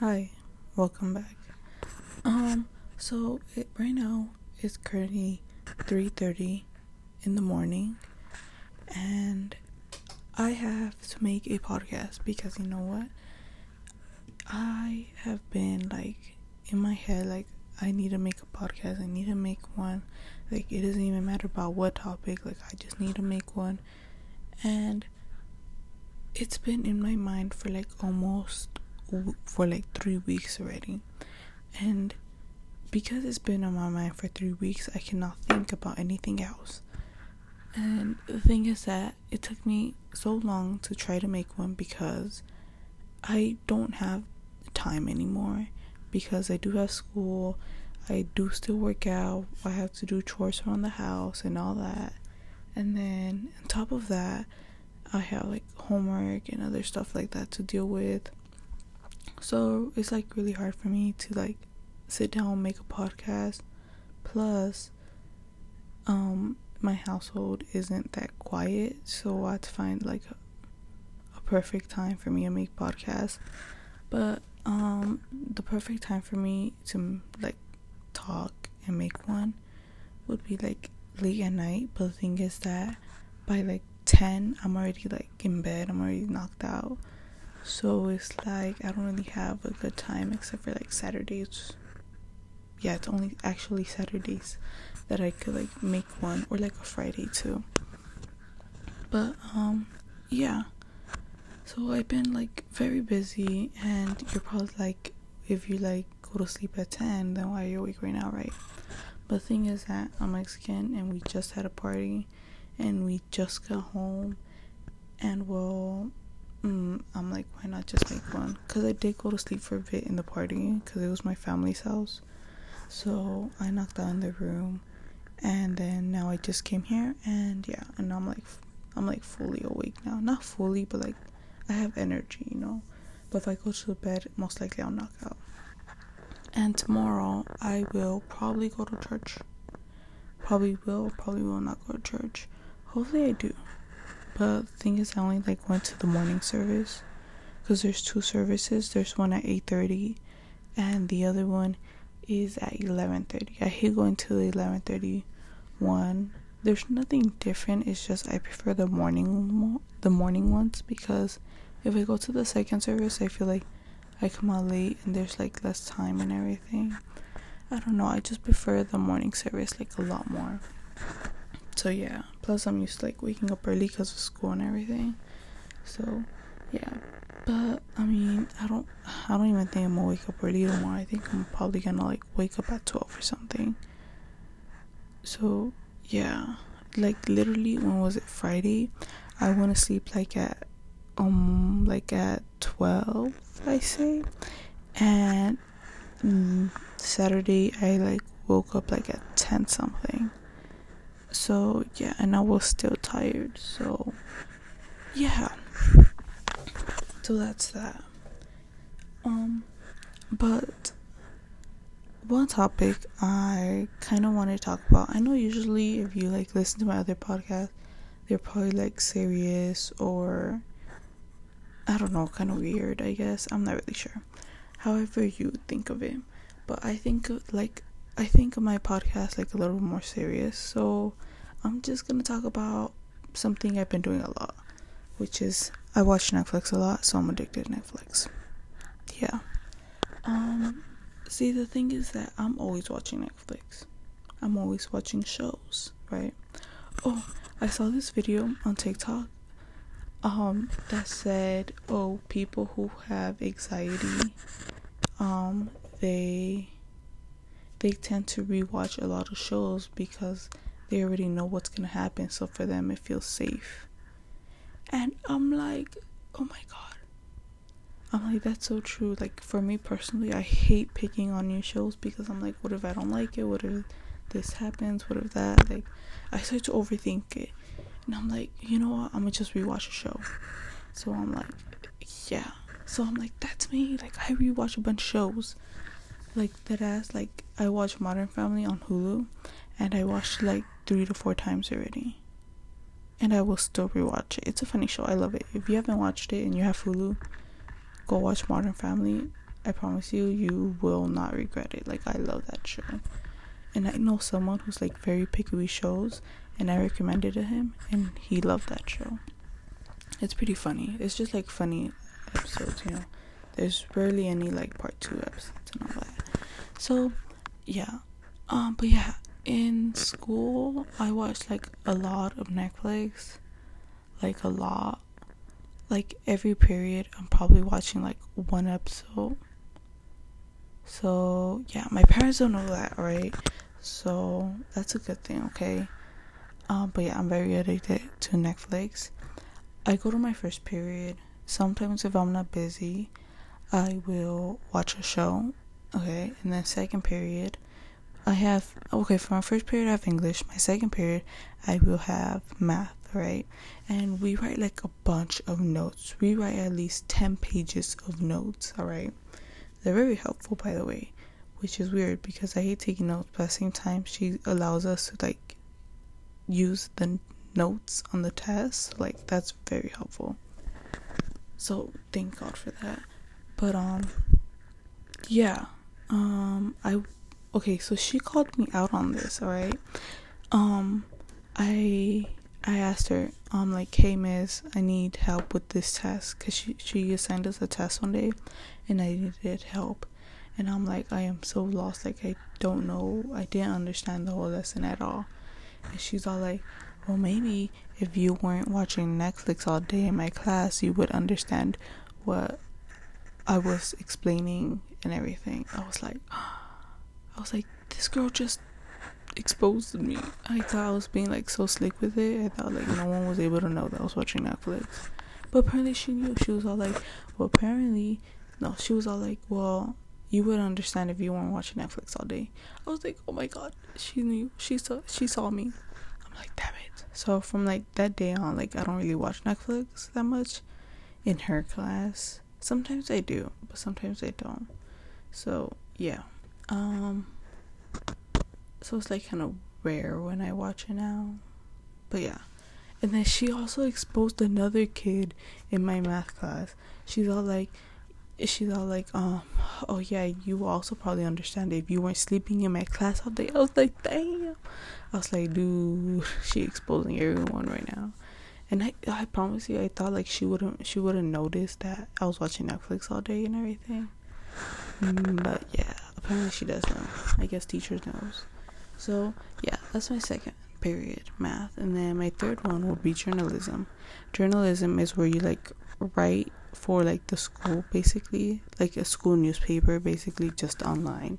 Hi, welcome back. Um, so it, right now it's currently three thirty in the morning, and I have to make a podcast because you know what? I have been like in my head like I need to make a podcast. I need to make one. Like it doesn't even matter about what topic. Like I just need to make one, and it's been in my mind for like almost for like three weeks already. And because it's been on my mind for three weeks, I cannot think about anything else. And the thing is that it took me so long to try to make one because I don't have time anymore. Because I do have school, I do still work out, I have to do chores around the house and all that. And then on top of that, I have like homework and other stuff like that to deal with. So it's like really hard for me to like sit down and make a podcast. Plus, um, my household isn't that quiet, so I had to find like a, a perfect time for me to make podcasts. But um, the perfect time for me to like talk and make one would be like late at night. But the thing is that by like 10, I'm already like in bed, I'm already knocked out. So it's like I don't really have a good time except for like Saturdays. Yeah, it's only actually Saturdays that I could like make one or like a Friday too. But um yeah. So I've been like very busy and you're probably like if you like go to sleep at 10 then why are you awake right now, right? But the thing is that I'm Mexican and we just had a party and we just got home and well mm, I'm like, why not just make one? Because I did go to sleep for a bit in the party because it was my family's house. So I knocked out in the room, and then now I just came here, and yeah, and I'm like, I'm like fully awake now. Not fully, but like I have energy, you know. But if I go to bed, most likely I'll knock out. And tomorrow I will probably go to church. Probably will, probably will not go to church. Hopefully I do. But the thing is, I only like went to the morning service because there's two services. There's one at 8:30, and the other one is at 11:30. I hate going to the 11:30 one. There's nothing different. It's just I prefer the morning the morning ones because if I go to the second service, I feel like I come out late and there's like less time and everything. I don't know. I just prefer the morning service like a lot more. So yeah, plus I'm used to like waking up early because of school and everything. So yeah, but I mean, I don't, I don't even think I'm gonna wake up early tomorrow. I think I'm probably gonna like wake up at twelve or something. So yeah, like literally, when was it? Friday. I went to sleep like at um like at twelve, I say, and mm, Saturday I like woke up like at ten something so yeah and i was still tired so yeah. So that's that. Um but one topic i kind of want to talk about i know usually if you like listen to my other podcast they're probably like serious or i don't know kind of weird i guess. I'm not really sure. However you think of it. But i think like I think my podcast like a little more serious. So I'm just gonna talk about something I've been doing a lot, which is I watch Netflix a lot, so I'm addicted to Netflix. Yeah. Um see the thing is that I'm always watching Netflix. I'm always watching shows, right? Oh, I saw this video on TikTok um that said, "Oh, people who have anxiety um they they tend to rewatch a lot of shows because they already know what's gonna happen, so for them it feels safe. And I'm like, oh my god. I'm like, that's so true. Like, for me personally, I hate picking on new shows because I'm like, what if I don't like it? What if this happens? What if that? Like, I start to overthink it. And I'm like, you know what? I'm gonna just rewatch a show. So I'm like, yeah. So I'm like, that's me. Like, I rewatch a bunch of shows like that ass like I watch Modern Family on Hulu and I watched like three to four times already. And I will still rewatch it. It's a funny show. I love it. If you haven't watched it and you have Hulu, go watch Modern Family. I promise you, you will not regret it. Like I love that show, and I know someone who's like very picky with shows, and I recommended to him, and he loved that show. It's pretty funny. It's just like funny episodes, you know. There's rarely any like part two episodes and all that. So, yeah. Um, but yeah, in school, I watched like a lot of Netflix, like a lot. Like every period, I'm probably watching like one episode. So, yeah, my parents don't know that, right? So, that's a good thing, okay? Um, but yeah, I'm very addicted to Netflix. I go to my first period. Sometimes, if I'm not busy, I will watch a show. Okay, and then second period, I have okay for my first period I have English. My second period I will have math, right? And we write like a bunch of notes. We write at least ten pages of notes, alright? They're very helpful by the way. Which is weird because I hate taking notes, but at the same time she allows us to like use the notes on the test. Like that's very helpful. So thank God for that. But um yeah. Um I okay, so she called me out on this, alright? Um, I I asked her, um, like, hey, miss, I need help with this test because she, she assigned us a test one day and I needed help. And I'm like, I am so lost. Like, I don't know. I didn't understand the whole lesson at all. And she's all like, well, maybe if you weren't watching Netflix all day in my class, you would understand what I was explaining and everything. I was like, I was like, this girl just exposed me. I thought I was being like so slick with it. I thought like no one was able to know that I was watching Netflix. But apparently she knew. She was all like, well, apparently, no, she was all like, well, you would understand if you weren't watching Netflix all day. I was like, oh my god, she knew. She saw. She saw me. I'm like, damn it. So from like that day on, like I don't really watch Netflix that much in her class. Sometimes I do, but sometimes I don't. So yeah. Um, so it's like kind of rare when I watch it now. But yeah. And then she also exposed another kid in my math class. She's all like, she's all like, um, oh yeah, you also probably understand if you weren't sleeping in my class all day. I was like, damn. I was like, dude, she exposing everyone right now. And I, I promise you, I thought like she wouldn't, she wouldn't notice that I was watching Netflix all day and everything. Mm, but yeah, apparently she does know. I guess teachers knows. So yeah, that's my second period, math, and then my third one will be journalism. Journalism is where you like write for like the school, basically, like a school newspaper, basically just online.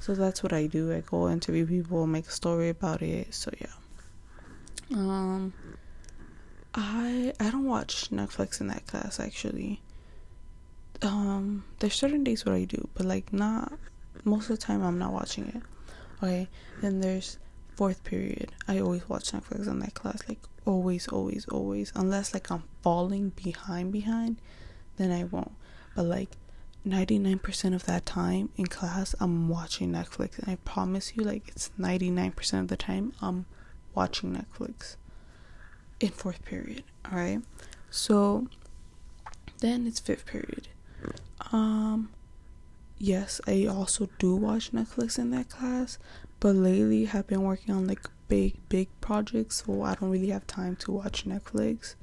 So that's what I do. I go interview people, make a story about it. So yeah. Um, I I don't watch Netflix in that class actually um there's certain days where I do, but like not most of the time I'm not watching it. Okay. Then there's fourth period. I always watch Netflix in that class. Like always, always, always. Unless like I'm falling behind behind, then I won't. But like 99% of that time in class I'm watching Netflix and I promise you like it's 99% of the time I'm watching Netflix in fourth period, all right? So then it's fifth period. Um, yes, I also do watch Netflix in that class, but lately have been working on like big, big projects, so I don't really have time to watch Netflix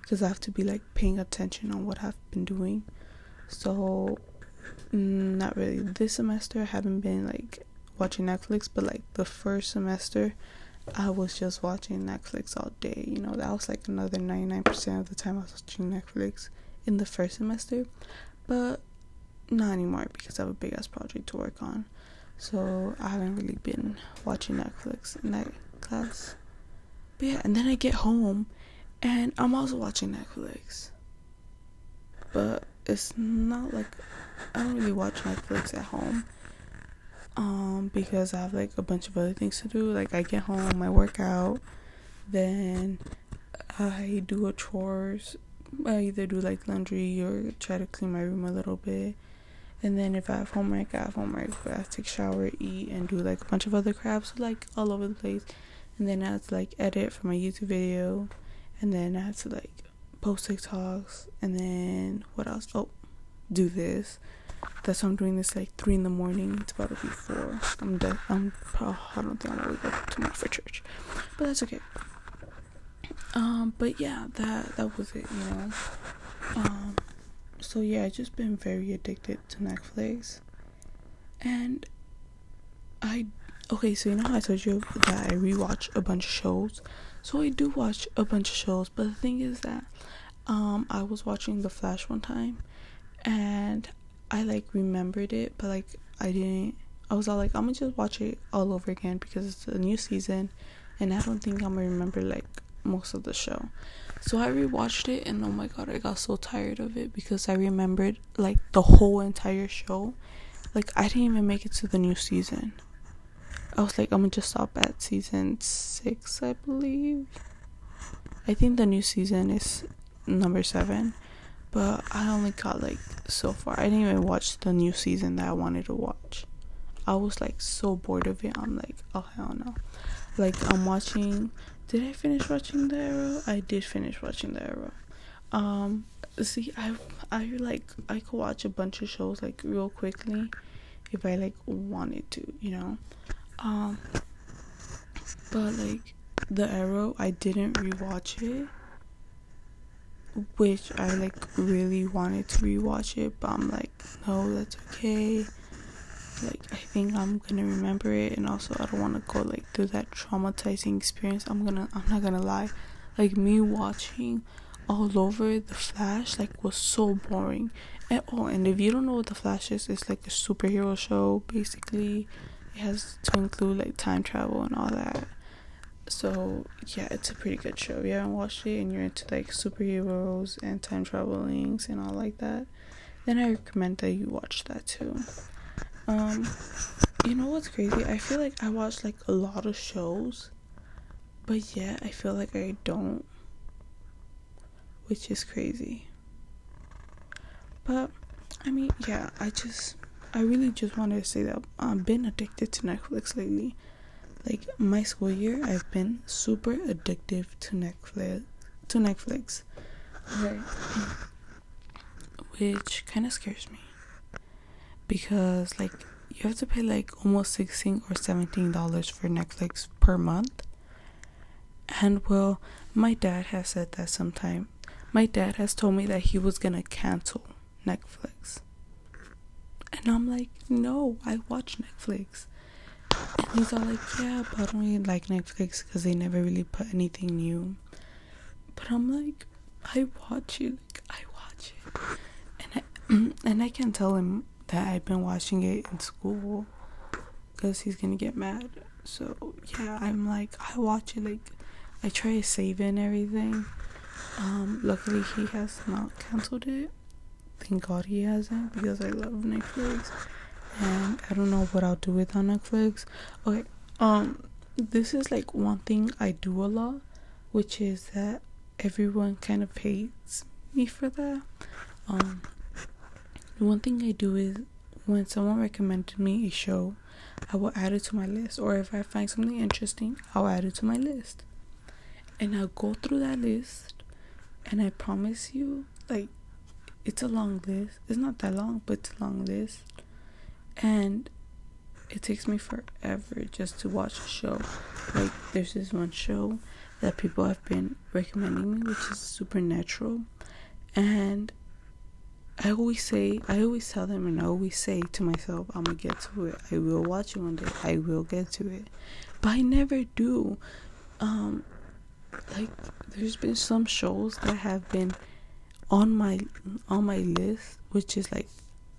because I have to be like paying attention on what I've been doing. So, mm, not really. This semester, I haven't been like watching Netflix, but like the first semester, I was just watching Netflix all day. You know, that was like another 99% of the time I was watching Netflix in the first semester but not anymore because I have a big ass project to work on. So I haven't really been watching Netflix in that class. But yeah, and then I get home and I'm also watching Netflix. But it's not like I don't really watch Netflix at home. Um, because I have like a bunch of other things to do. Like I get home, I work out, then I do a chores I either do like laundry or try to clean my room a little bit. And then if I have homework, I have homework. But I take shower, eat, and do like a bunch of other crap, so like all over the place. And then I have to like edit for my YouTube video, and then I have to like post TikToks, and then what else? Oh, do this. That's why I'm doing this like three in the morning. It's about to be four. I'm dead. I'm. Oh, I don't think I'm gonna wake up tomorrow for church, but that's okay. Um, but yeah, that that was it. You know. Um, so yeah, I just been very addicted to Netflix, and I okay. So you know I told you that I rewatch a bunch of shows. So I do watch a bunch of shows, but the thing is that um I was watching The Flash one time, and I like remembered it, but like I didn't. I was all like, I'm gonna just watch it all over again because it's a new season, and I don't think I'm gonna remember like most of the show. So I rewatched it, and oh my god, I got so tired of it because I remembered like the whole entire show. Like I didn't even make it to the new season. I was like, I'm gonna just stop at season six, I believe. I think the new season is number seven, but I only got like so far. I didn't even watch the new season that I wanted to watch. I was like so bored of it. I'm like, oh hell no. Like I'm watching. Did I finish watching the Arrow? I did finish watching the Arrow. Um, see, I I like I could watch a bunch of shows like real quickly if I like wanted to, you know. Um, but like the Arrow, I didn't rewatch it which I like really wanted to rewatch it, but I'm like, no, that's okay. Like, I think I'm gonna remember it, and also I don't want to go like through that traumatizing experience. I'm gonna, I'm not gonna lie, like me watching all over the Flash like was so boring. And oh, and if you don't know what the Flash is, it's like a superhero show. Basically, it has to include like time travel and all that so yeah it's a pretty good show if you haven't watched it and you're into like superheroes and time travelings and all like that then i recommend that you watch that too um you know what's crazy? I feel like i watch like a lot of shows but yet i feel like i don't which is crazy. But i mean yeah i just i really just wanted to say that i've been addicted to netflix lately. Like my school year i've been super addictive to netflix to netflix. Right. Which kind of scares me because like you have to pay like almost 16 or 17 dollars for netflix per month and well my dad has said that sometime my dad has told me that he was gonna cancel netflix and i'm like no i watch netflix and he's all like, yeah, but I don't really like Netflix because they never really put anything new. But I'm like, I watch it. Like, I watch it. And I, and I can tell him that I've been watching it in school because he's gonna get mad. So yeah, I'm like, I watch it. Like, I try to save it and everything. Um, luckily he has not canceled it. Thank God he hasn't because I love Netflix and I don't know what I'll do with on Netflix. Okay, um, this is like one thing I do a lot, which is that everyone kind of hates me for that. Um, one thing I do is when someone recommended me a show, I will add it to my list, or if I find something interesting, I'll add it to my list, and I'll go through that list, and I promise you, like, it's a long list. It's not that long, but it's a long list and it takes me forever just to watch a show. Like there's this one show that people have been recommending me, which is Supernatural, and I always say, I always tell them, and I always say to myself, I'm gonna get to it. I will watch it one day. I will get to it, but I never do. Um, like there's been some shows that have been on my on my list, which is like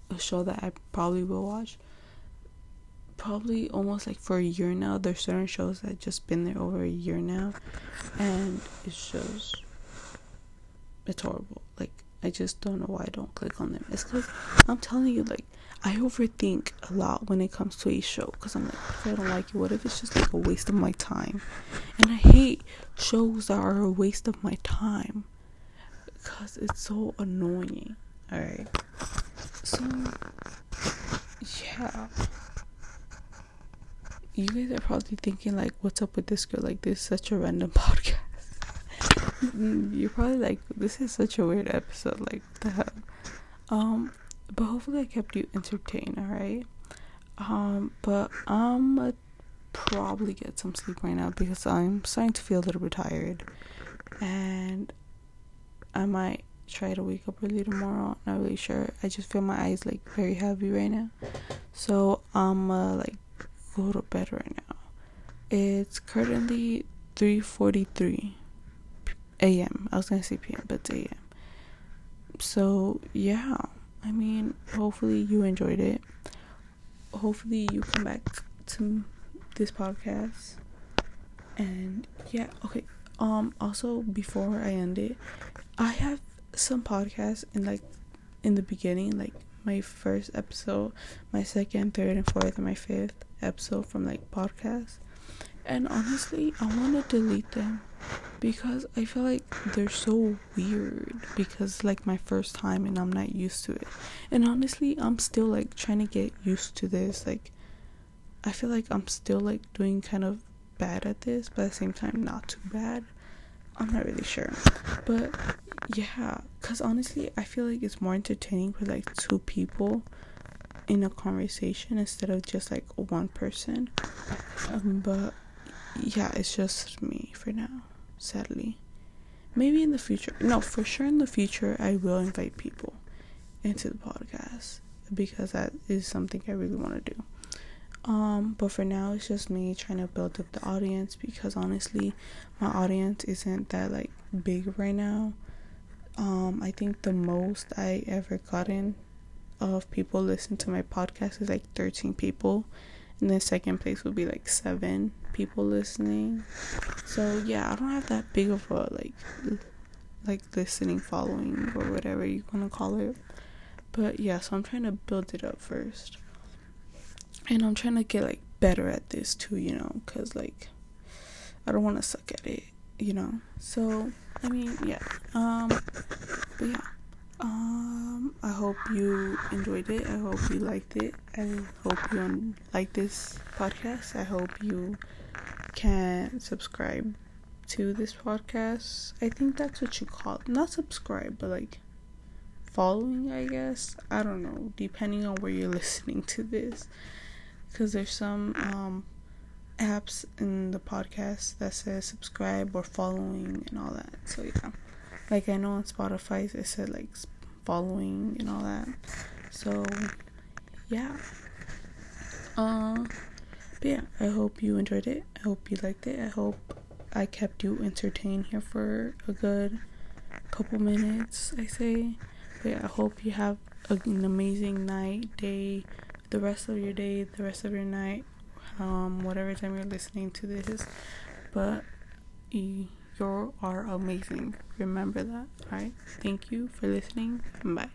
a show that I probably will watch. Probably almost like for a year now. There's certain shows that just been there over a year now, and it shows it's horrible. I just don't know why I don't click on them. It's because I'm telling you, like I overthink a lot when it comes to a show. Because I'm like, if I don't like it, what if it's just like a waste of my time? And I hate shows that are a waste of my time because it's so annoying. All right. So, yeah. You guys are probably thinking, like, what's up with this girl? Like, this is such a random podcast. You're probably like, this is such a weird episode. Like, the hell? Um, but hopefully I kept you entertained, alright? Um, but I'm gonna probably get some sleep right now because I'm starting to feel a little bit tired. And I might try to wake up early tomorrow. Not really sure. I just feel my eyes like very heavy right now. So I'm uh, like go to bed right now. It's currently 3:43 a.m. I was gonna say p.m., but it's a.m. So yeah, I mean, hopefully you enjoyed it. Hopefully you come back to this podcast. And yeah, okay. Um. Also, before I end it, I have some podcasts in like in the beginning, like my first episode, my second, third, and fourth, and my fifth episode from like podcasts. And honestly, I want to delete them because I feel like they're so weird because like my first time and I'm not used to it. And honestly, I'm still like trying to get used to this. Like I feel like I'm still like doing kind of bad at this, but at the same time not too bad. I'm not really sure. But yeah, cuz honestly, I feel like it's more entertaining with like two people in a conversation instead of just like one person. Um, but yeah, it's just me for now, sadly. Maybe in the future, no, for sure in the future, I will invite people into the podcast because that is something I really want to do. Um, but for now, it's just me trying to build up the audience because honestly, my audience isn't that like big right now. Um, I think the most I ever gotten of people listen to my podcast is like 13 people and then second place would be like seven people listening. So yeah i don't have that big of a like like listening following or whatever you want to call it. But yeah so i'm trying to build it up first. And i'm trying to get like better at this too you know because like i don't want to suck at it you know. So i mean yeah um but yeah um, I hope you enjoyed it. I hope you liked it. I hope you like this podcast. I hope you can subscribe to this podcast. I think that's what you call it. Not subscribe, but like following, I guess. I don't know, depending on where you're listening to this. Because there's some um, apps in the podcast that says subscribe or following and all that. So, yeah. Like I know on Spotify it said like following and all that. So yeah. Uh but yeah, I hope you enjoyed it. I hope you liked it. I hope I kept you entertained here for a good couple minutes, I say. But yeah, I hope you have an amazing night, day, the rest of your day, the rest of your night, um, whatever time you're listening to this. But you are amazing. Remember that. Alright. Thank you for listening. Bye.